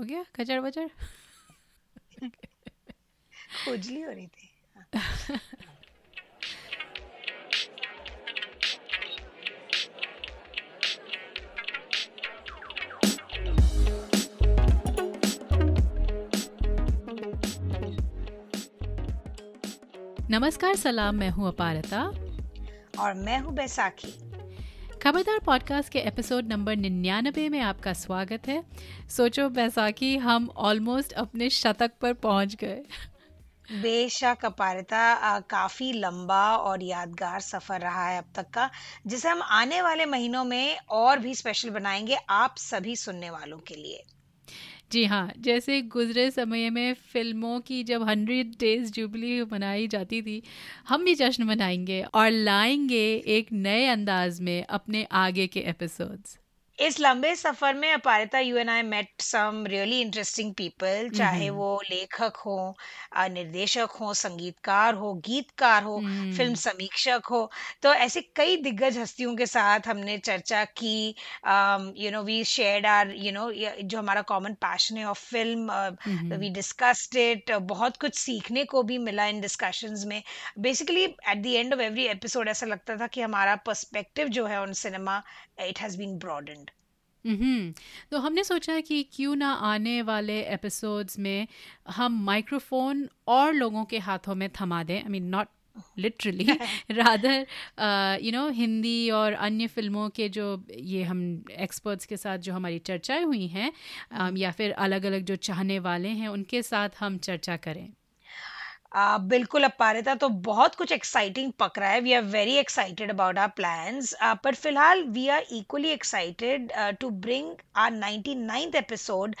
हो गया? खचड़ बचड़ खुजली हो रही थी। हाँ। नमस्कार सलाम। मैं हूँ अपारता। और मैं हूँ बैसाखी। खबरदार पॉडकास्ट के एपिसोड नंबर निन्यानबे में आपका स्वागत है। सोचो बैसाखी हम ऑलमोस्ट अपने शतक पर पहुँच गए। बेशक अपारिता काफ़ी लंबा और यादगार सफ़र रहा है अब तक का, जिसे हम आने वाले महीनों में और भी स्पेशल बनाएँगे आप सभी सुनने वालों के लिए। जी हाँ जैसे गुजरे समय में फ़िल्मों की जब हंड्रेड डेज़ जुबली मनाई जाती थी, हम भी जश्न मनाएँगे और लाएँगे एक नए अंदाज में अपने आगे के एपिसोड्स इस लंबे सफ़र में Aparita you and I met some really interesting people चाहे वो लेखक हो निर्देशक हो संगीतकार हो गीतकार हो फ़िल्म समीक्षक हो तो ऐसे कई दिग्गज हस्तियों के साथ हमने चर्चा की you know we shared our you know जो हमारा कॉमन पैशन है of film we discussed it बहुत कुछ सीखने को भी मिला इन डिस्कशंस में। Basically at the end of every episode ऐसा लगता था कि हमारा पर्सपेक्टिव जो है उन cinema it has been broadened hmm तो हमने सोचा कि क्यों ना आने वाले एपिसोड्स में हम माइक्रोफोन और लोगों के हाथों में थमा दें। I mean not literally rather you know Hindi और अन्य फ़िल्मों के जो ये हम एक्सपर्ट्स के साथ जो हमारी चर्चाएँ हुई हैं um, या फिर अलग अलग जो चाहने वाले हैं उनके साथ हम चर्चा करें। Uh, बिल्कुल अब पारिता तो बहुत कुछ एक्साइटिंग पक रहा है। We are very excited about our plans पर फ़िलहाल we are equally excited to bring our ninety ninth episode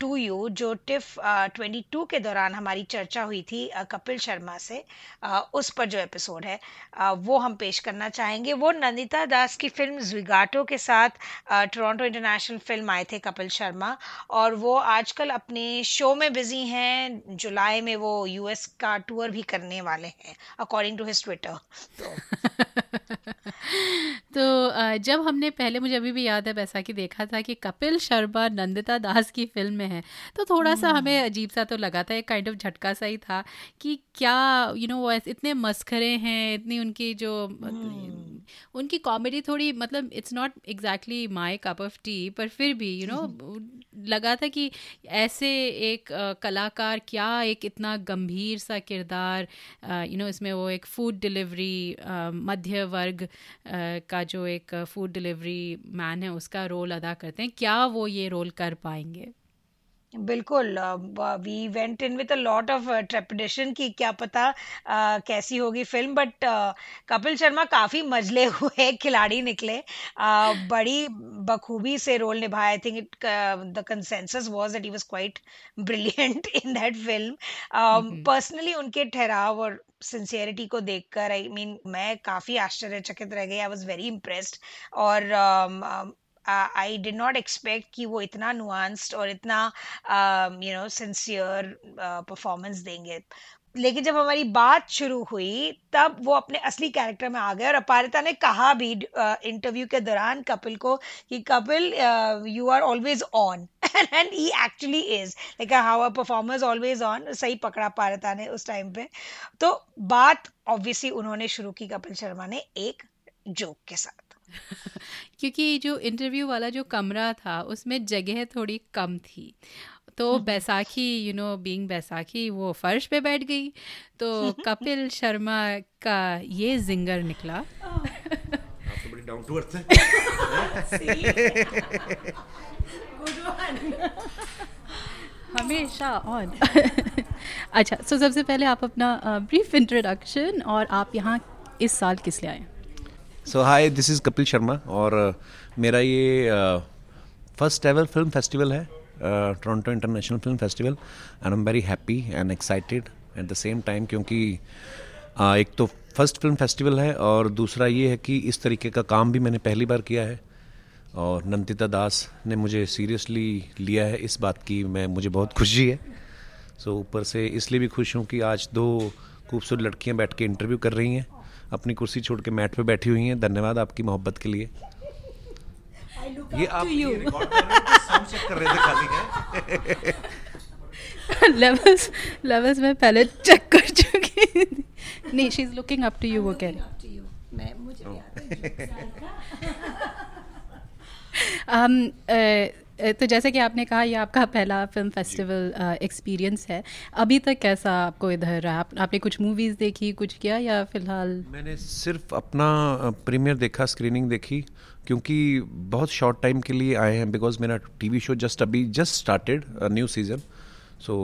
to you जो टिफ ट्वेंटी टू के दौरान हमारी चर्चा हुई थी uh, कपिल शर्मा से। uh, उस पर जो एपिसोड है uh, वो हम पेश करना चाहेंगे। वो नंदिता दास की फ़िल्म ज्विगाटो के साथ टोरंटो इंटरनेशनल फ़िल्म आए थे कपिल शर्मा। और वो आजकल अपने शो में बिज़ी हैं। जुलाई में वो यूएस का टूर भी करने वाले हैं अकॉर्डिंग टू हिज ट्विटर तो जब हमने पहले मुझे अभी भी याद है वैसा कि देखा था कि कपिल शर्मा नंदिता दास की फ़िल्म में है तो थोड़ा सा हमें हम्म। अजीब सा तो लगा था एक काइंड ऑफ़ झटका सा ही था कि क्या यू नो know, इतने मस्खरे हैं इतनी उनकी जो हम्म। उनकी कॉमेडी थोड़ी मतलब it's not exactly my cup of tea पर फिर भी यू you नो know, लगा था कि ऐसे एक कलाकार क्या एक इतना गंभीर सा किरदार यू नो इसमें वो एक फ़ूड डिलीवरी मध्य वर्ग का जो एक फ़ूड डिलीवरी मैन है, उसका रोल अदा करते हैं। क्या वो ये रोल कर पाएँगे? बिल्कुल we went in with a lot of trepidation कि क्या पता uh, कैसी होगी film but uh, Kapil Sharma काफ़ी मजले हुए खिलाड़ी निकले। uh, बड़ी बखूबी से रोल निभाया I think it the consensus was that he was quite brilliant in that film personally उनके ठहराव और सिंसियरिटी को देखकर आई मीन mean, मैं काफ़ी आश्चर्यचकित रह गई। आई वाज वेरी इम्प्रेस्ड और um, I did not expect कि वो इतना नुआंस्ड और इतना यू नो सिंसियर परफॉर्मेंस देंगे। लेकिन जब हमारी बात शुरू हुई तब वो अपने असली कैरेक्टर में आ गए और अपारिता ने कहा भी इंटरव्यू uh, के दौरान कपिल को कि Kapil you are always on and he actually is like how are performers always on सही पकड़ा अपारिता ने उस टाइम पे। तो बात ऑब्वियसली उन्होंने शुरू की कपिल शर्मा ने एक जोक के साथ। क्योंकि जो इंटरव्यू वाला जो कमरा था उसमें जगह थोड़ी कम थी। तो हम्म। Baisakhi you know being Baisakhi वो फर्श पे बैठ गई। तो कपिल शर्मा का ये जिंगर निकला। हमेशा ऑन अच्छा सो सबसे पहले आप अपना ब्रीफ इंट्रोडक्शन और आप यहाँ इस साल किस लिए आए? So hi this is Kapil Sharma और uh, मेरा ये फ़र्स्ट एवर फ़िल्म फेस्टिवल है Toronto International Film Festival and I am very happy and excited at the same time क्योंकि uh, एक तो फ़र्स्ट फ़िल्म फेस्टिवल है और दूसरा ये है कि इस तरीके का काम भी मैंने पहली बार किया है और नंदिता दास ने मुझे सीरियसली लिया है इस बात की मैं मुझे बहुत खुशी है। सो so, ऊपर से इसलिए भी खुश हूँ कि आज दो खूबसूरत लड़कियाँ बैठ के इंटरव्यू कर रही हैं। अपनी कुर्सी छोड़ के मैट पे बैठी हुई हैं। धन्यवाद आपकी मोहब्बत के लिए। ये आप ये कर रहे थे चेक कर रहे थे खाली है? लेवल्स लेवल्स में पहले चेक कर चुकी नहीं she is looking up to you वो कह रही मैं मुझे um, uh, तो जैसे कि आपने कहा ये आपका पहला फ़िल्म फेस्टिवल एक्सपीरियंस है। अभी तक कैसा आपको इधर रहा? आप, आपने कुछ मूवीज़ देखी कुछ किया या फ़िलहाल? मैंने सिर्फ़ अपना प्रीमियर देखा स्क्रीनिंग देखी क्योंकि बहुत शॉर्ट टाइम के लिए आए हैं बिकॉज़ मेरा टीवी शो जस्ट अभी just started new season so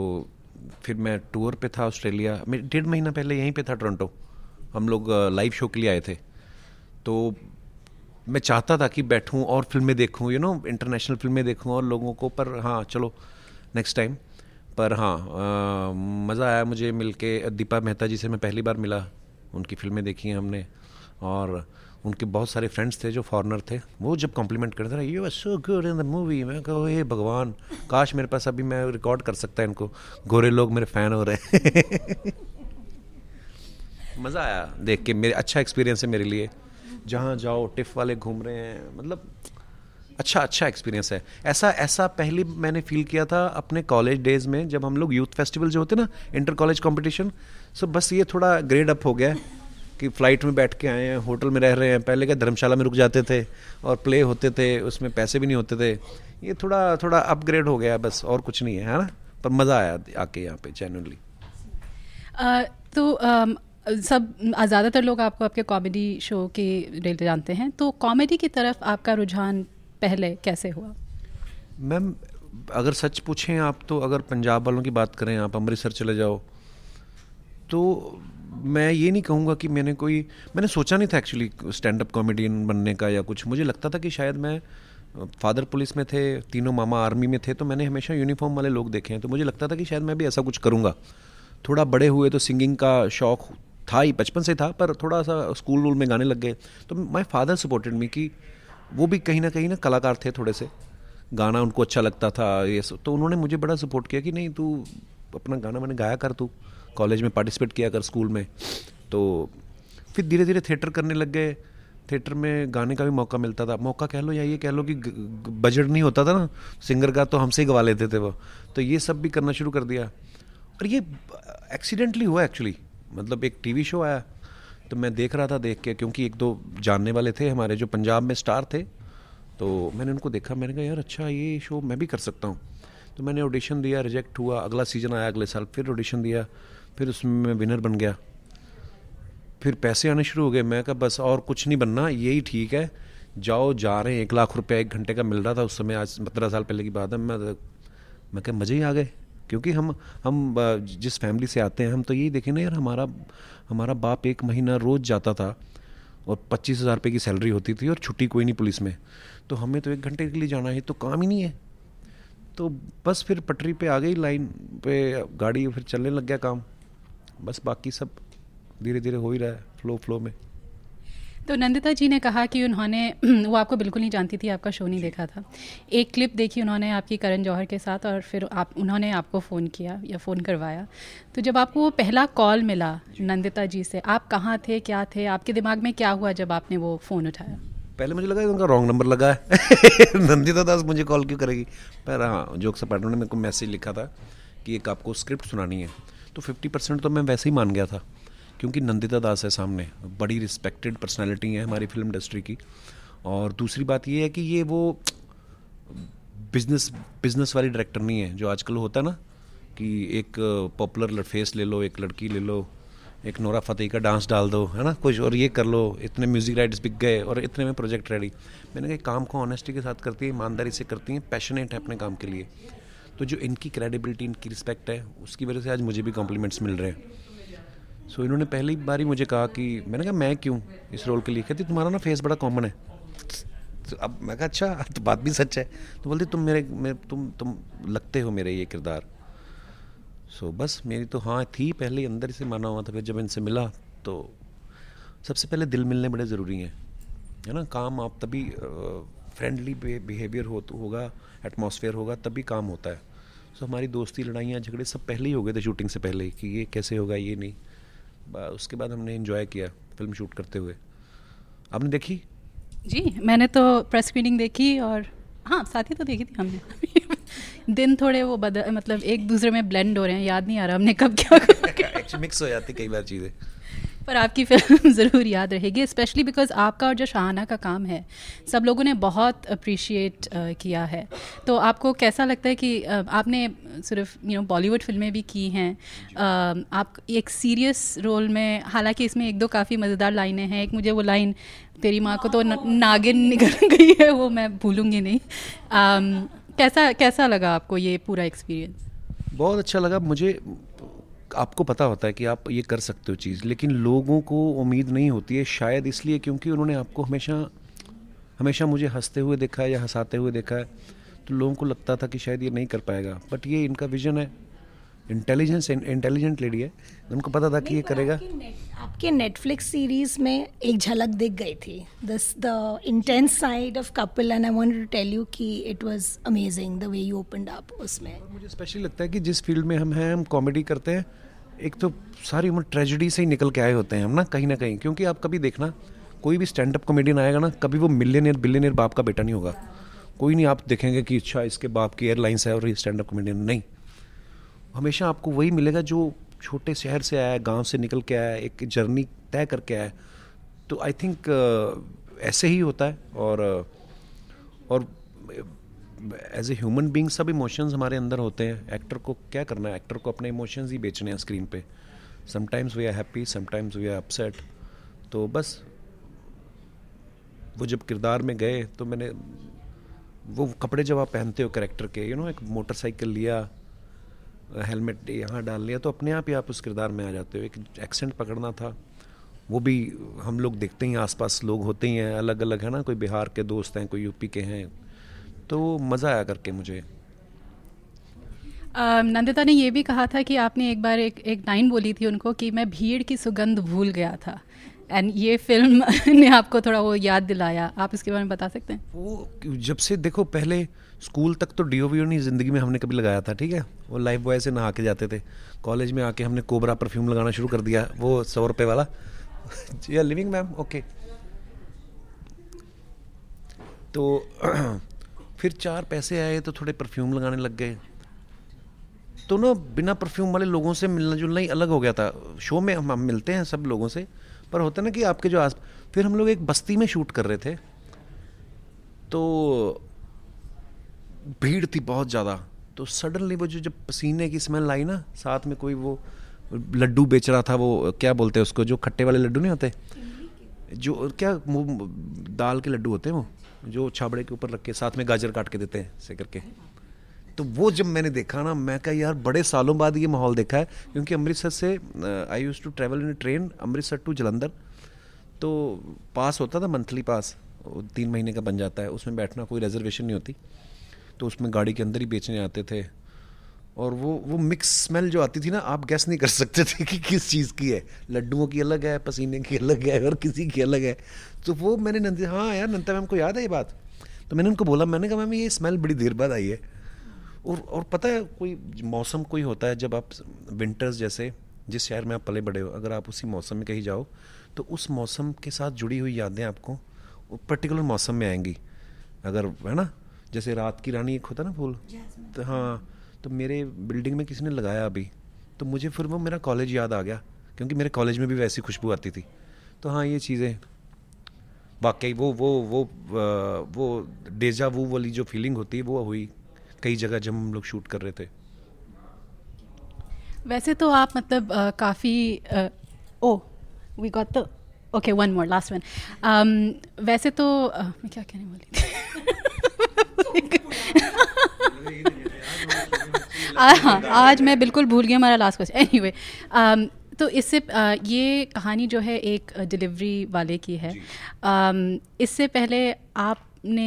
फिर मैं टूर पे था ऑस्ट्रेलिया डेढ़ महीना पहले यहीं पे था टोरंटो हम लोग लाइव शो के लिए आए थे। तो मैं चाहता था कि बैठूं और फ़िल्में देखूँ यू नो इंटरनेशनल फ़िल्में देखूँ और लोगों को, पर हाँ चलो नेक्स्ट टाइम पर हाँ मज़ा आया मुझे मिलके, दीपा मेहता जी से मैं पहली बार मिला। उनकी फ़िल्में देखी हैं हमने, और उनके बहुत सारे फ्रेंड्स थे जो फॉरनर थे। वो जब कॉम्प्लीमेंट करते रहे you are so good in the movie मैं कहो हे भगवान, काश मेरे पास अभी मैं रिकॉर्ड कर सकता है इनको। गोरे लोग मेरे फ़ैन हो रहे हैं. मज़ा आया देख के, मेरे अच्छा एक्सपीरियंस है मेरे लिए। जहाँ जाओ, टिफ वाले घूम रहे हैं मतलब अच्छा अच्छा एक्सपीरियंस है। ऐसा ऐसा पहली मैंने फील किया था अपने कॉलेज डेज़ में, जब हम लोग यूथ फेस्टिवल जो होते ना इंटर कॉलेज कॉम्पिटिशन सो बस ये थोड़ा ग्रेड अप हो गया है कि फ़्लाइट में बैठ के आए हैं होटल में रह रहे हैं। पहले क्या धर्मशाला में रुक जाते थे और प्ले होते थे, उसमें पैसे भी नहीं होते थे। ये थोड़ा थोड़ा अपग्रेड हो गया, बस और कुछ नहीं है है ना? पर मज़ा आया आके यहाँ पे जेनुअनली तो सब ज़्यादातर लोग आपको आपके कॉमेडी शो के लिए जानते हैं तो कॉमेडी की तरफ़ आपका रुझान पहले कैसे हुआ? मैम, अगर सच पूछें आप तो अगर पंजाब वालों की बात करें, आप अमृतसर चले जाओ तो मैं ये नहीं कहूँगा कि मैंने कोई, मैंने सोचा नहीं था एक्चुअली स्टैंड अप कॉमेडियन बनने का या कुछ। मुझे लगता था कि शायद मैं फादर पुलिस में थे, तीनों मामा आर्मी में थे तो मैंने हमेशा यूनिफॉर्म वाले लोग देखे हैं तो मुझे लगता था कि शायद मैं भी ऐसा कुछ करूँगा। थोड़ा बड़े हुए तो सिंगिंग का शौक था ही, बचपन से था, पर थोड़ा सा स्कूल वूल में गाने लग गए। तो माई फादर सपोर्टेड मी कि वो भी कहीं ना कहीं ना कलाकार थे थोड़े से। गाना उनको अच्छा लगता था, ये सब। तो उन्होंने मुझे बड़ा सपोर्ट किया कि नहीं, तू अपना गाना मैंने गाया कर तू। कॉलेज में पार्टिसिपेट किया कर स्कूल में। तो फिर धीरे धीरे थिएटर करने लग गए। थिएटर में गाने का भी मौका मिलता था। मौका कह लो या ये कह लो कि बजट नहीं होता था ना। सिंगर का तो हमसे ही गवा लेते थे वो। तो ये सब भी करना शुरू कर दिया। और ये एक्सीडेंटली हुआ एक्चुअली मतलब एक टीवी शो आया तो मैं देख रहा था देख के, क्योंकि एक दो जानने वाले थे हमारे जो पंजाब में स्टार थे तो मैंने उनको देखा, मैंने कहा, यार अच्छा ये शो मैं भी कर सकता हूँ। तो मैंने ऑडिशन दिया रिजेक्ट हुआ, अगला सीज़न आया, अगले साल फिर ऑडिशन दिया, फिर उसमें मैं विनर बन गया। फिर पैसे आने शुरू हो गए, मैं कहा, बस और कुछ नहीं बनना, यही ठीक है, जाओ, जा रहे हैं, एक लाख रुपया एक घंटे का मिल रहा था उस समय, आज, पंद्रह साल पहले की बात है। मैं मैं क्या मज़े ही आ गए। क्योंकि हम हम जिस फैमिली से आते हैं, हम तो यही देखें ना यार, हमारा हमारा बाप एक महीना रोज़ जाता था और पच्चीस हज़ार रुपये की सैलरी होती थी और छुट्टी कोई नहीं पुलिस में। तो हमें तो एक घंटे के लिए जाना है तो काम ही नहीं है। तो बस फिर पटरी पे आ गई, लाइन पे गाड़ी फिर चलने लग गया काम। बस बाकी सब धीरे धीरे हो ही रहा है फ्लो फ्लो में। तो नंदिता जी ने कहा कि उन्होंने वो आपको बिल्कुल नहीं जानती थी आपका शो नहीं देखा था। एक क्लिप देखी उन्होंने आपकी करण जौहर के साथ और फिर आप उन्होंने आपको फ़ोन किया या फ़ोन करवाया। तो जब आपको वो पहला कॉल मिला नंदिता जी से आप कहाँ थे क्या थे आपके दिमाग में क्या हुआ जब आपने वो फ़ोन उठाया? पहले मुझे लगा उनका रॉन्ग नंबर लगा है। नंदिता दास मुझे कॉल क्यों करेगी? पर हाँ जोक सपाट ने मेरे को मैसेज लिखा था कि एक आपको स्क्रिप्ट सुनानी है। तो फिफ्टी परसेंट तो मैं वैसे ही मान गया था। क्योंकि नंदिता दास है सामने, बड़ी रिस्पेक्टेड पर्सनैलिटी है हमारी फ़िल्म इंडस्ट्री की। और दूसरी बात ये है कि ये वो बिज़नेस बिज़नेस वाली डायरेक्टर नहीं है, जो आजकल होता है ना, कि एक पॉपुलर फेस ले लो, एक लड़की ले लो, एक नोरा फतेही का डांस डाल दो, है ना, कुछ और ये कर लो, इतने म्यूज़िक राइट्स बिक गए और इतने में प्रोजेक्ट रेडी मैंने कहा काम को ऑनेस्टी के साथ करती है, ईमानदारी से करती हैं पैशनेट है अपने काम के लिए? तो जो इनकी क्रेडिबिलिटी इनकी रिस्पेक्ट है, उसकी वजह से आज मुझे भी कॉम्प्लीमेंट्स मिल रहे हैं। सो so, इन्होंने पहली बार ही मुझे कहा कि मैंने कहा मैं क्यों इस रोल के लिए? कहती तुम्हारा ना फेस बड़ा कॉमन है. तो अब मैं कहा अच्छा तो बात भी सच है। तो बोलती तुम मेरे, मेरे तुम तुम लगते हो मेरे ये किरदार। सो so, बस मेरी तो हाँ थी पहले अंदर से माना हुआ था फिर जब इनसे मिला तो सबसे पहले दिल मिलने बड़े ज़रूरी हैं है ना? काम आप तभी फ्रेंडली बिहेवियर हो तो होगा एटमॉस्फेयर होगा तभी काम होता है। सो so, हमारी दोस्ती लड़ाइयाँ झगड़े सब पहले ही हो गए थे शूटिंग से पहले कि ये कैसे होगा ये नहीं। उसके बाद हमने इन्जॉय किया फ़िल्म शूट करते हुए। आपने देखी? जी मैंने तो प्रेस स्क्रीनिंग देखी और हाँ साथ ही तो देखी थी हमने। दिन थोड़े वो बदल मतलब एक दूसरे में ब्लेंड हो रहे हैं याद नहीं आ रहा हमने कब क्या मिक्स हो जाती कई बार चीज़ें। पर आपकी फ़िल्म ज़रूर याद रहेगी स्पेशली बिकॉज़ आपका और जो शाहाना का काम है सब लोगों ने बहुत अप्रिशिएट किया है। तो आपको कैसा लगता है कि आपने सिर्फ़ यू नो बॉलीवुड फ़िल्में भी की हैं। आप एक सीरियस रोल में हालाँकि इसमें एक दो काफ़ी मज़ेदार लाइनें हैं एक मुझे वो लाइन तेरी माँ को तो न, नागिन निकल गई है वो मैं भूलूँगी नहीं। um, कैसा कैसा लगा आपको ये पूरा एक्सपीरियंस बहुत अच्छा लगा। मुझे आपको पता होता है कि आप ये कर सकते हो चीज़ लेकिन लोगों को उम्मीद नहीं होती है शायद इसलिए क्योंकि उन्होंने आपको हमेशा हमेशा मुझे हँसते हुए देखा है या हंसाते हुए देखा है तो लोगों को लगता था कि शायद ये नहीं कर पाएगा। बट ये इनका विजन है। इंटेलिजेंस इंटेलिजेंट लेडी है। उनको पता था कि ये करेगा। आपके नेटफ्लिक्स सीरीज़ में एक झलक दिख गई थी। This the intense side of Kapil and I want to tell you कि it was amazing the way you opened up उसमें। मुझे स्पेशली लगता है कि जिस फ़ील्ड में हम हैं हम कॉमेडी करते हैं एक तो सारी उम्र ट्रेजिडी से ही निकल के आए होते हैं हम ना, कहीं ना कहीं। क्योंकि आप कभी देखना, कोई भी स्टैंड अप कॉमेडियन आएगा ना, कभी वो मिलियनियर बिलियनियर बाप का बेटा नहीं होगा। कोई नहीं, आप देखेंगे कि अच्छा इसके बाप की एयरलाइंस है और ये स्टैंड अप कॉमेडियन नहीं। हमेशा आपको वही मिलेगा जो छोटे शहर से आया है गाँव से निकल के आया, एक जर्नी तय करके आया। तो आई थिंक ऐसे ही होता है और और एज ए ह्यूमन बींग सब इमोशंस हमारे अंदर होते हैं। एक्टर को क्या करना है? एक्टर को अपने इमोशंस ही बेचने हैं स्क्रीन पे। Sometimes we are happy sometimes we are upset तो बस, वो जब किरदार में गए तो मैंने, वो कपड़े जब आप पहनते हो करेक्टर के यू नो एक मोटरसाइकिल लिया हेलमेट यहाँ डाल लिया तो अपने आप ही आप उस किरदार में आ जाते हो। एक एक्सेंट पकड़ना था। वो भी हम लोग देखते ही आसपास लोग होते ही हैं अलग अलग है ना? कोई बिहार के दोस्त हैं, कोई यूपी के हैं। तो मज़ा आया करके मुझे। नंदिता ने ये भी कहा था कि आपने एक बार एक एक लाइन बोली थी उनको कि मैं भीड़ की सुगंध भूल गया था। एंड ये फ़िल्म ने आपको थोड़ा वो याद दिलाया। आप इसके बारे में बता सकते हैं? वो जब से देखो पहले स्कूल तक तो डी ओ नहीं ज़िंदगी में हमने कभी लगाया था ठीक है? वो लाइफ बॉय से नहा के जाते थे। कॉलेज में आके हमने कोबरा परफ्यूम लगाना शुरू कर दिया वो सौ रुपये वाला। जी लिविंग मैम ओके तो फिर चार पैसे आए तो थोड़े परफ्यूम लगाने लग गए। तो ना बिना परफ्यूम वाले लोगों से मिलना जुलना ही अलग हो गया था। शो में हम मिलते हैं सब लोगों से, पर होता ना कि आपके जो आस, फिर हम लोग एक बस्ती में शूट कर रहे थे। तो भीड़ थी बहुत ज़्यादा। तो सडनली वो जो, जब पसीने की स्मेल आई ना, साथ में कोई वो लड्डू बेच रहा था, वो क्या बोलते हैं उसको, जो खट्टे वाले लड्डू नहीं होते? जो, क्या दाल के लड्डू होते हैं वो? जो छाबड़े के ऊपर रख के, साथ में गाजर काट के देते हैं से करके। तो वो जब मैंने देखा ना, मैं कहा, यार, बड़े सालों बाद ये माहौल देखा है। क्योंकि अमृतसर से I use to travel in train Amritsar to Jalandhar. तो पास होता था, मंथली पास तीन महीने का बन जाता है। उसमें बैठना कोई रिजर्वेशन नहीं होती। तो उसमें गाड़ी के अंदर ही बेचने आते थे। और वो वो मिक्स स्मेल जो आती थी ना आप गैस नहीं कर सकते थे कि किस चीज़ की है। लड्डुओं की अलग है पसीने की अलग है और किसी की अलग है। तो वो मैंने नंदी हाँ यार नंता मैम को याद है ये बात? तो मैंने उनको बोला मैंने कहा मैम ये स्मेल बड़ी देर बाद आई है। और और पता है कोई मौसम कोई होता है जब आप विंटर्स जैसे जिस शहर में आप पले बड़े हो अगर आप उसी मौसम में कहीं जाओ तो उस मौसम के साथ जुड़ी हुई यादें आपको पर्टिकुलर मौसम में आएँगी। अगर है ना? जैसे रात की रानी एक होता ना फूल? तो हाँ तो मेरे बिल्डिंग में किसी ने लगाया अभी? तो मुझे फिर वो मेरा कॉलेज याद आ गया क्योंकि मेरे कॉलेज में भी वैसी खुशबू आती थी। तो हाँ ये चीज़ें वाकई वो वो वो वो डेजा वो वाली जो फीलिंग होती है वो हुई। कई जगह जब हम लोग शूट कर रहे थे। वैसे तो आप मतलब काफ़ी ओ we got the okay one more last one वैसे तो uh, मैं क्या कहने वाली हाँ आज मैं बिल्कुल भूल गई हमारा लास्ट क्वेश्चन एनी तो इससे ये कहानी जो है एक डिलीवरी वाले की है. इससे पहले आपने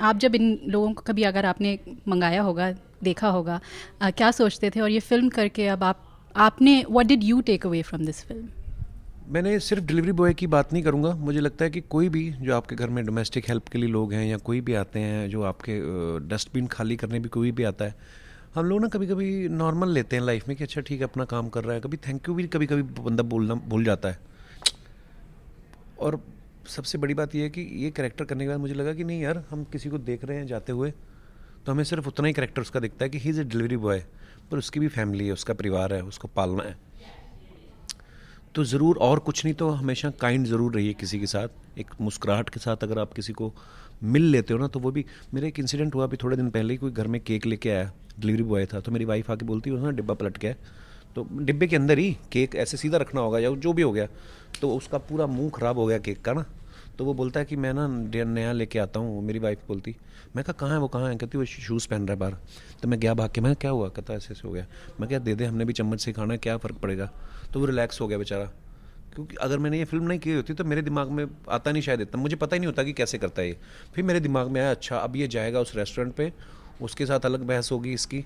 आप जब इन लोगों को कभी अगर आपने मंगाया होगा देखा होगा आ, क्या सोचते थे और ये फ़िल्म करके अब आप आपने what did you take away from this film मैंने सिर्फ़ डिलीवरी बॉय की बात नहीं करूँगा. मुझे लगता है कि कोई भी जो आपके घर में डोमेस्टिक हेल्प के लिए लोग हैं या कोई भी आते हैं जो आपके डस्टबिन खाली करने भी कोई भी आता है हम लोग ना कभी कभी नॉर्मल लेते हैं लाइफ में कि अच्छा ठीक है, अपना काम कर रहा है। कभी थैंक यू भी कभी कभी बंदा बोलना, भूल जाता है। और सबसे बड़ी बात यह है कि ये करेक्टर करने के बाद मुझे लगा कि नहीं यार, हम किसी को देख रहे हैं, जाते हुए तो हमें सिर्फ़ उतना ही करेक्टर उसका दिखता है कि he is a delivery boy पर उसकी भी फैमिली है, उसका परिवार है, उसको पालना है। तो ज़रूर और कुछ नहीं तो हमेशा काइंड ज़रूर रहिए किसी के साथ। एक मुस्कुराहट के साथ अगर आप किसी को मिल लेते हो ना तो वो भी, मेरा एक इंसिडेंट हुआ अभी थोड़े दिन पहले ही, कोई घर में केक लेके आया डिलीवरी बॉय था तो मेरी वाइफ आके बोलती है ना डिब्बा पलट गया तो डिब्बे के अंदर ही केक ऐसे सीधा रखना होगा, या जो भी हो गया तो उसका पूरा मुँह ख़राब हो गया केक का ना। तो वो बोलता है कि मैं ना नया लेके आता हूँ, मेरी वाइफ बोलती मैं कहा, कहाँ है वो, कहाँ है? कहती, वो शूज़ पहन रहा है बाहर। तो मैं गया भाग के, मैं क्या हुआ? कहता ऐसे ऐसे हो गया। मैं क्या दे दे, हमने भी चम्मच से खाना है, क्या फ़र्क पड़ेगा? तो वो रिलैक्स हो गया बेचारा। क्योंकि अगर मैंने ये फ़िल्म नहीं की होती तो मेरे दिमाग में आता नहीं शायद इतना। मुझे पता ही नहीं होता कि कैसे करता है ये। फिर मेरे दिमाग में आया अच्छा अब ये जाएगा उस रेस्टोरेंट पे, उसके साथ अलग बहस होगी इसकी,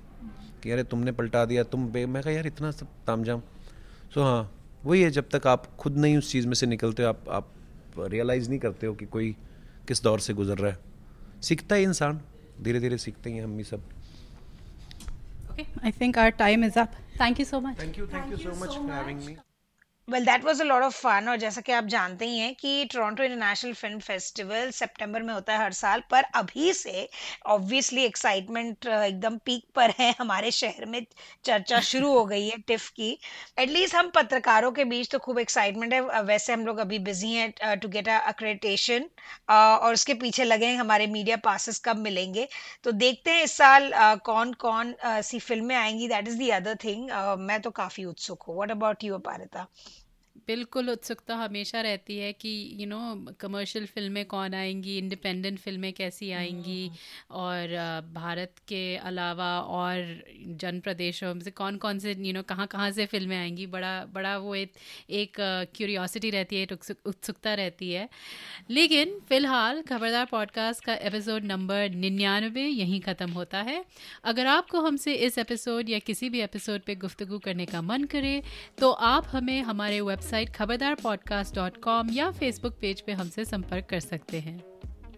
कि अरे, तुमने पलटा दिया, तुम बे मैं कहा, यार, इतना सब तामझाम। सो हाँ वही है, जब तक आप खुद नहीं उस चीज़ में से निकलते हो, आप आप रियलाइज़ नहीं करते हो कि कोई किस दौर से गुजर रहा है। सीखता है इंसान धीरे धीरे सीखते हैं हम भी सब। Okay I think our time is up thank you so much thank you thank you so much for having me well that was a lot of fun और जैसा कि आप जानते ही हैं कि टोरंटो इंटरनेशनल फ़िल्म फेस्टिवल सितंबर में होता है हर साल पर अभी से ऑब्वियसली एक्साइटमेंट एकदम पीक पर है हमारे शहर में चर्चा शुरू हो गई है टिफ की। एटलीस्ट हम पत्रकारों के बीच तो खूब एक्साइटमेंट है। वैसे हम लोग अभी बिज़ी हैं टू गेट अक्रेडिटेशन और उसके पीछे लगे हैं हमारे मीडिया पासिस कब मिलेंगे। तो देखते हैं इस साल uh, कौन कौन uh, सी फ़िल्में आएँगी। That is the other thing मैं तो काफ़ी उत्सुक हूँ। What about you Aparita? बिल्कुल उत्सुकता हमेशा रहती है कि यू नो कमर्शियल फ़िल्में कौन आएँगी इंडिपेंडेंट फ़िल्में कैसी आएँगी और भारत के अलावा और जन प्रदेशों से कौन कौन से यू नो कहाँ कहाँ से फ़िल्में आएँगी बड़ा बड़ा वो एक एक क्यूरियोसिटी रहती है उत्सुकता रहती है। लेकिन फ़िलहाल खबरदार पॉडकास्ट का एपिसोड नंबर निन्यानवे यहीं ख़त्म होता है। अगर आपको हमसे इस एपिसोड या किसी भी एपिसोड पे गुफ्तगु करने का मन करे तो आप हमें हमारे website website Khabardar podcast dot com या फेसबुक पेज पे हमसे संपर्क कर सकते हैं।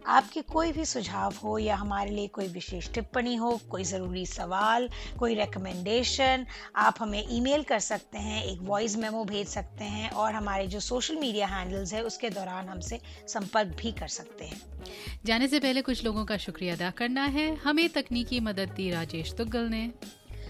आपके कोई भी सुझाव हो या हमारे लिए कोई विशेष टिप्पणी हो कोई ज़रूरी सवाल कोई रिकमेंडेशन आप हमें ईमेल कर सकते हैं एक वॉइस मेमो भेज सकते हैं और हमारे जो सोशल मीडिया हैंडल्स है उसके दौरान हमसे संपर्क भी कर सकते हैं। जाने से पहले कुछ लोगों का शुक्रिया अदा करना है। हमें तकनीकी मदद दी राजेश तुगल ने।